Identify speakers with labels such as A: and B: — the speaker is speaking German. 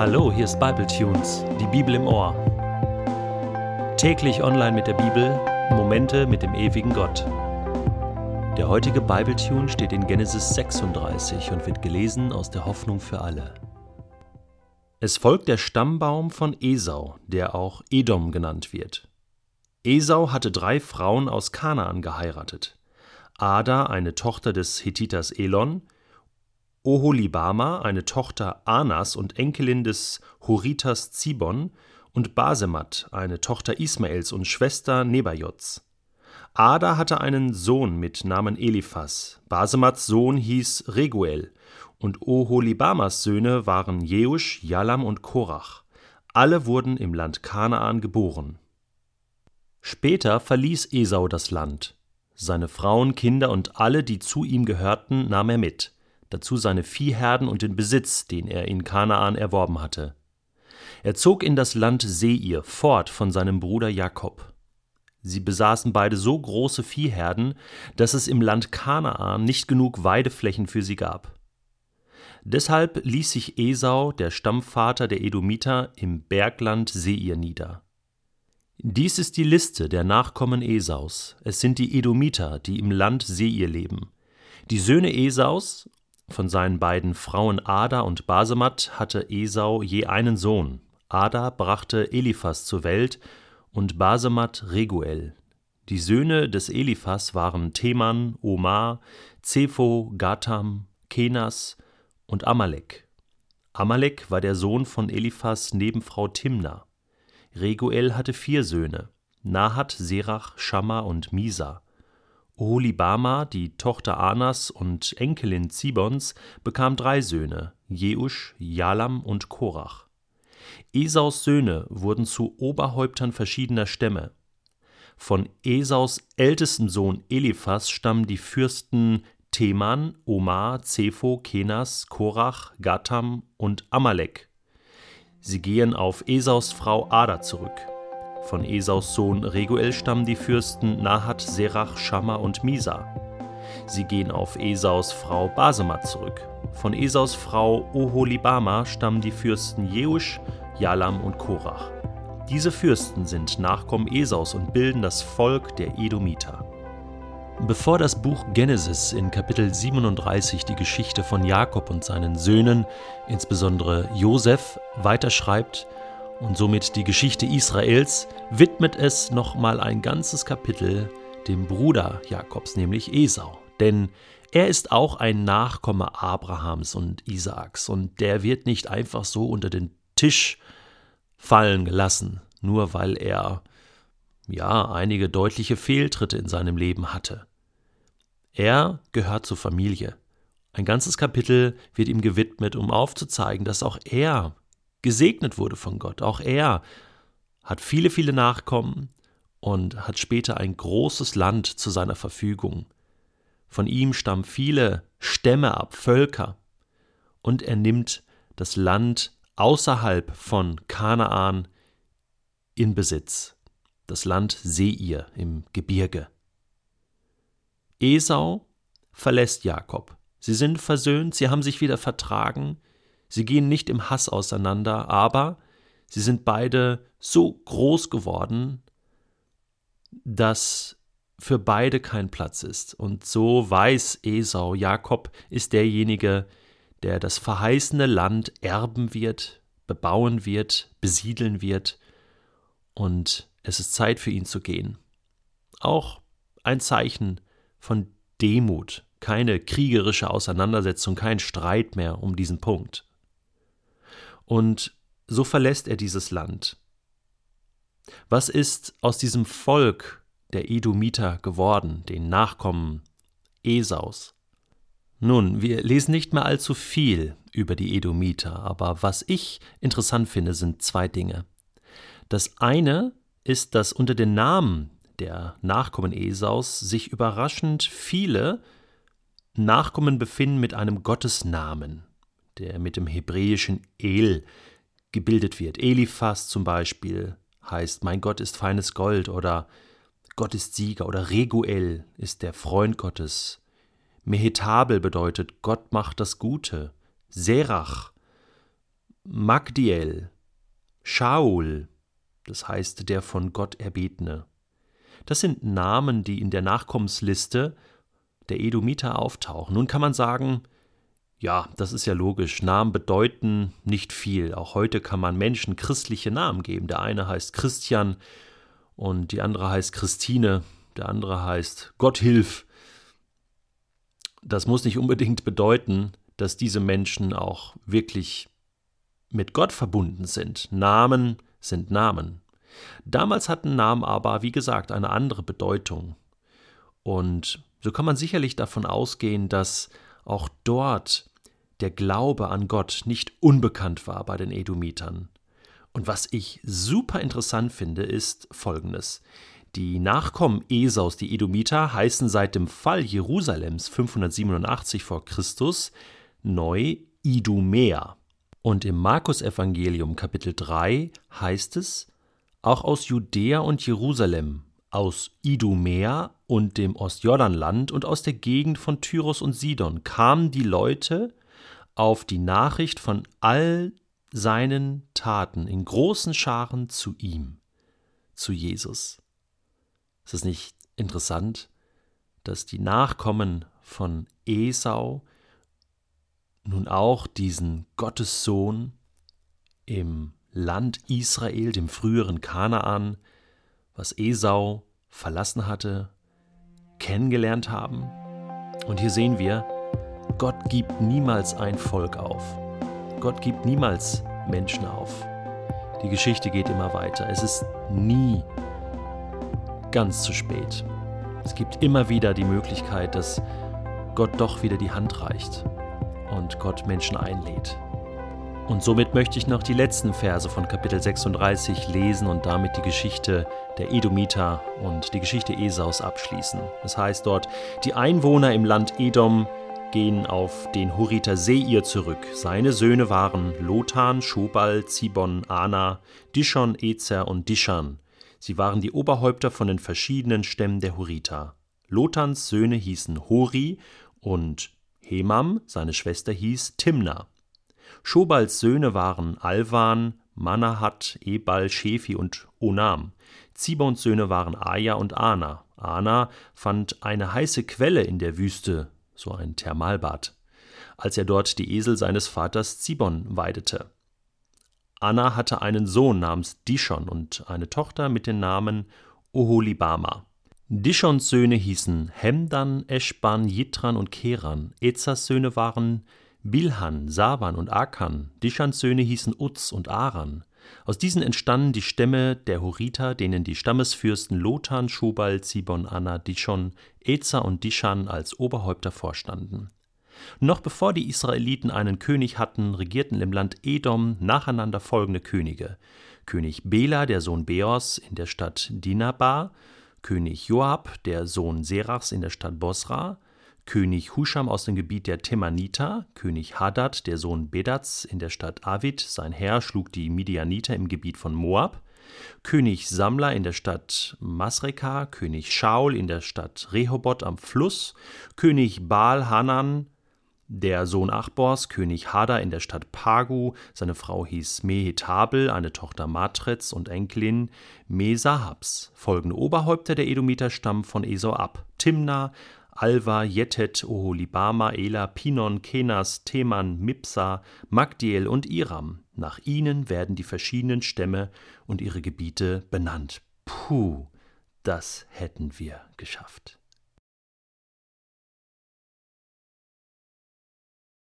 A: Hallo, hier ist Bible Tunes, die Bibel im Ohr. Täglich online mit der Bibel, Momente mit dem ewigen Gott. Der heutige Bible Tune steht in Genesis 36 und wird gelesen aus der Hoffnung für alle. Es folgt der Stammbaum von Esau, der auch Edom genannt wird. Esau hatte drei Frauen aus Kanaan geheiratet. Ada, eine Tochter des Hethiters Elon, Oholibama, eine Tochter Anas und Enkelin des Horiters Zibon, und Basemat, eine Tochter Ismaels und Schwester Nebajots. Ada hatte einen Sohn mit Namen Eliphas, Basemats Sohn hieß Reguel, und Oholibamas Söhne waren Jeusch, Jalam und Korach. Alle wurden im Land Kanaan geboren. Später verließ Esau das Land. Seine Frauen, Kinder und alle, die zu ihm gehörten, nahm er mit dazu seine Viehherden und den Besitz, den er in Kanaan erworben hatte. Er zog in das Land Seir fort von seinem Bruder Jakob. Sie besaßen beide so große Viehherden, dass es im Land Kanaan nicht genug Weideflächen für sie gab. Deshalb ließ sich Esau, der Stammvater der Edomiter, im Bergland Seir nieder. Dies ist die Liste der Nachkommen Esaus. Es sind die Edomiter, die im Land Seir leben. Die Söhne Esaus von seinen beiden Frauen Ada und Basemat hatte Esau je einen Sohn. Ada brachte Eliphas zur Welt und Basemat Reguel. Die Söhne des Eliphas waren Teman, Omar, Zepho, Gatam, Kenas und Amalek. Amalek war der Sohn von Eliphas Nebenfrau Timna. Reguel hatte vier Söhne: Nahat, Serach, Schamma und Misa. Oholibama, die Tochter Anas und Enkelin Zibons, bekam drei Söhne, Jeusch, Jalam und Korach. Esaus Söhne wurden zu Oberhäuptern verschiedener Stämme. Von Esaus ältestem Sohn Eliphas stammen die Fürsten Teman, Omar, Zepho, Kenas, Korach, Gatam und Amalek. Sie gehen auf Esaus Frau Ada zurück. Von Esaus Sohn Reguel stammen die Fürsten Nahat, Serach, Schamma und Misa. Sie gehen auf Esaus Frau Basemat zurück. Von Esaus Frau Oholibama stammen die Fürsten Jeusch, Jalam und Korach. Diese Fürsten sind Nachkommen Esaus und bilden das Volk der Edomiter. Bevor das Buch Genesis in Kapitel 37 die Geschichte von Jakob und seinen Söhnen, insbesondere Josef, weiterschreibt, und somit die Geschichte Israels, widmet es nochmal ein ganzes Kapitel dem Bruder Jakobs, nämlich Esau. Denn er ist auch ein Nachkomme Abrahams und Isaaks und der wird nicht einfach so unter den Tisch fallen gelassen, nur weil er ja einige deutliche Fehltritte in seinem Leben hatte. Er gehört zur Familie. Ein ganzes Kapitel wird ihm gewidmet, um aufzuzeigen, dass auch er gesegnet wurde von Gott. Auch er hat viele, viele Nachkommen und hat später ein großes Land zu seiner Verfügung. Von ihm stammen viele Stämme ab, Völker, und er nimmt das Land außerhalb von Kanaan in Besitz, das Land Seir im Gebirge. Esau verlässt Jakob. Sie sind versöhnt, sie haben sich wieder vertragen, Sie gehen nicht im Hass auseinander, aber sie sind beide so groß geworden, dass für beide kein Platz ist. Und so weiß Esau, Jakob ist derjenige, der das verheißene Land erben wird, bebauen wird, besiedeln wird, und es ist Zeit für ihn zu gehen. Auch ein Zeichen von Demut, keine kriegerische Auseinandersetzung, kein Streit mehr um diesen Punkt. Und so verlässt er dieses Land. Was ist aus diesem Volk der Edomiter geworden, den Nachkommen Esaus? Nun, wir lesen nicht mehr allzu viel über die Edomiter, aber was ich interessant finde, sind zwei Dinge. Das eine ist, dass unter den Namen der Nachkommen Esaus sich überraschend viele Nachkommen befinden mit einem Gottesnamen der mit dem hebräischen El gebildet wird. Eliphas zum Beispiel heißt Mein Gott ist feines Gold oder Gott ist Sieger oder Reguel ist der Freund Gottes. Mehetabel bedeutet Gott macht das Gute. Serach Magdiel, Shaul, das heißt der von Gott erbetene. Das sind Namen, die in der Nachkommensliste der Edomiter auftauchen. Nun kann man sagen, ja, das ist ja logisch. Namen bedeuten nicht viel. Auch heute kann man Menschen christliche Namen geben. Der eine heißt Christian und die andere heißt Christine, der andere heißt Gott hilf. Das muss nicht unbedingt bedeuten, dass diese Menschen auch wirklich mit Gott verbunden sind. Namen sind Namen. Damals hatten Namen aber, wie gesagt, eine andere Bedeutung. Und so kann man sicherlich davon ausgehen, dass auch dort der Glaube an Gott nicht unbekannt war bei den Edomitern. Und was ich super interessant finde, ist Folgendes. Die Nachkommen Esaus, die Edomiter, heißen seit dem Fall Jerusalems 587 vor Christus neu Idumäer. Und im Markus-Evangelium Kapitel 3 heißt es, auch aus Judäa und Jerusalem, aus Idumea und dem Ostjordanland und aus der Gegend von Tyrus und Sidon kamen die Leute auf die Nachricht von all seinen Taten in großen Scharen zu ihm, zu Jesus. Ist es nicht interessant, dass die Nachkommen von Esau nun auch diesen Gottessohn im Land Israel, dem früheren Kanaan, was Esau verlassen hatte, kennengelernt haben. Und hier sehen wir, Gott gibt niemals ein Volk auf. Gott gibt niemals Menschen auf. Die Geschichte geht immer weiter. Es ist nie ganz zu spät. Es gibt immer wieder die Möglichkeit, dass Gott doch wieder die Hand reicht und Gott Menschen einlädt. Und somit möchte ich noch die letzten Verse von Kapitel 36 lesen und damit die Geschichte der Edomiter und die Geschichte Esaus abschließen. Das heißt dort, die Einwohner im Land Edom gehen auf den Huriter Seir zurück. Seine Söhne waren Lotan, Schobal, Zibon, Ana, Dishon, Ezer und Dishan. Sie waren die Oberhäupter von den verschiedenen Stämmen der Huriter. Lotans Söhne hießen Hori und Hemam, seine Schwester hieß Timna. Schobals Söhne waren Alvan, Manahat, Ebal, Shefi und Onam. Zibons Söhne waren Aja und Ana. Ana fand eine heiße Quelle in der Wüste, so ein Thermalbad, als er dort die Esel seines Vaters Zibon weidete. Anna hatte einen Sohn namens Dishon und eine Tochter mit dem Namen Oholibama. Dishons Söhne hießen Hemdan, Eschban, Jitran und Keran. Ezas Söhne waren Bilhan, Savan und Akan, Dishans Söhne hießen Uz und Aran. Aus diesen entstanden die Stämme der Horiter, denen die Stammesfürsten Lotan, Schobal, Zibon, Anna, Dishon, Ezer und Dishan als Oberhäupter vorstanden. Noch bevor die Israeliten einen König hatten, regierten im Land Edom nacheinander folgende Könige: König Bela, der Sohn Beos, in der Stadt Dinaba, König Joab, der Sohn Serachs, in der Stadt Bosra, König Husham aus dem Gebiet der Temaniter, König Hadad, der Sohn Bedats in der Stadt Avid, sein Herr schlug die Midianiter im Gebiet von Moab, König Samla in der Stadt Masreka, König Shaul in der Stadt Rehoboth am Fluss, König Baal Hanan, der Sohn Achbors, König Hada in der Stadt Pagu, seine Frau hieß Mehetabel, eine Tochter Matrets und Enkelin Mesahabs. Folgende Oberhäupter der Edomiter stammen von Esau ab: Timna, Alva, Jetet, Oholibama, Ela, Pinon, Kenas, Teman, Mipsa, Magdiel und Iram. Nach ihnen werden die verschiedenen Stämme und ihre Gebiete benannt. Puh, das hätten wir geschafft.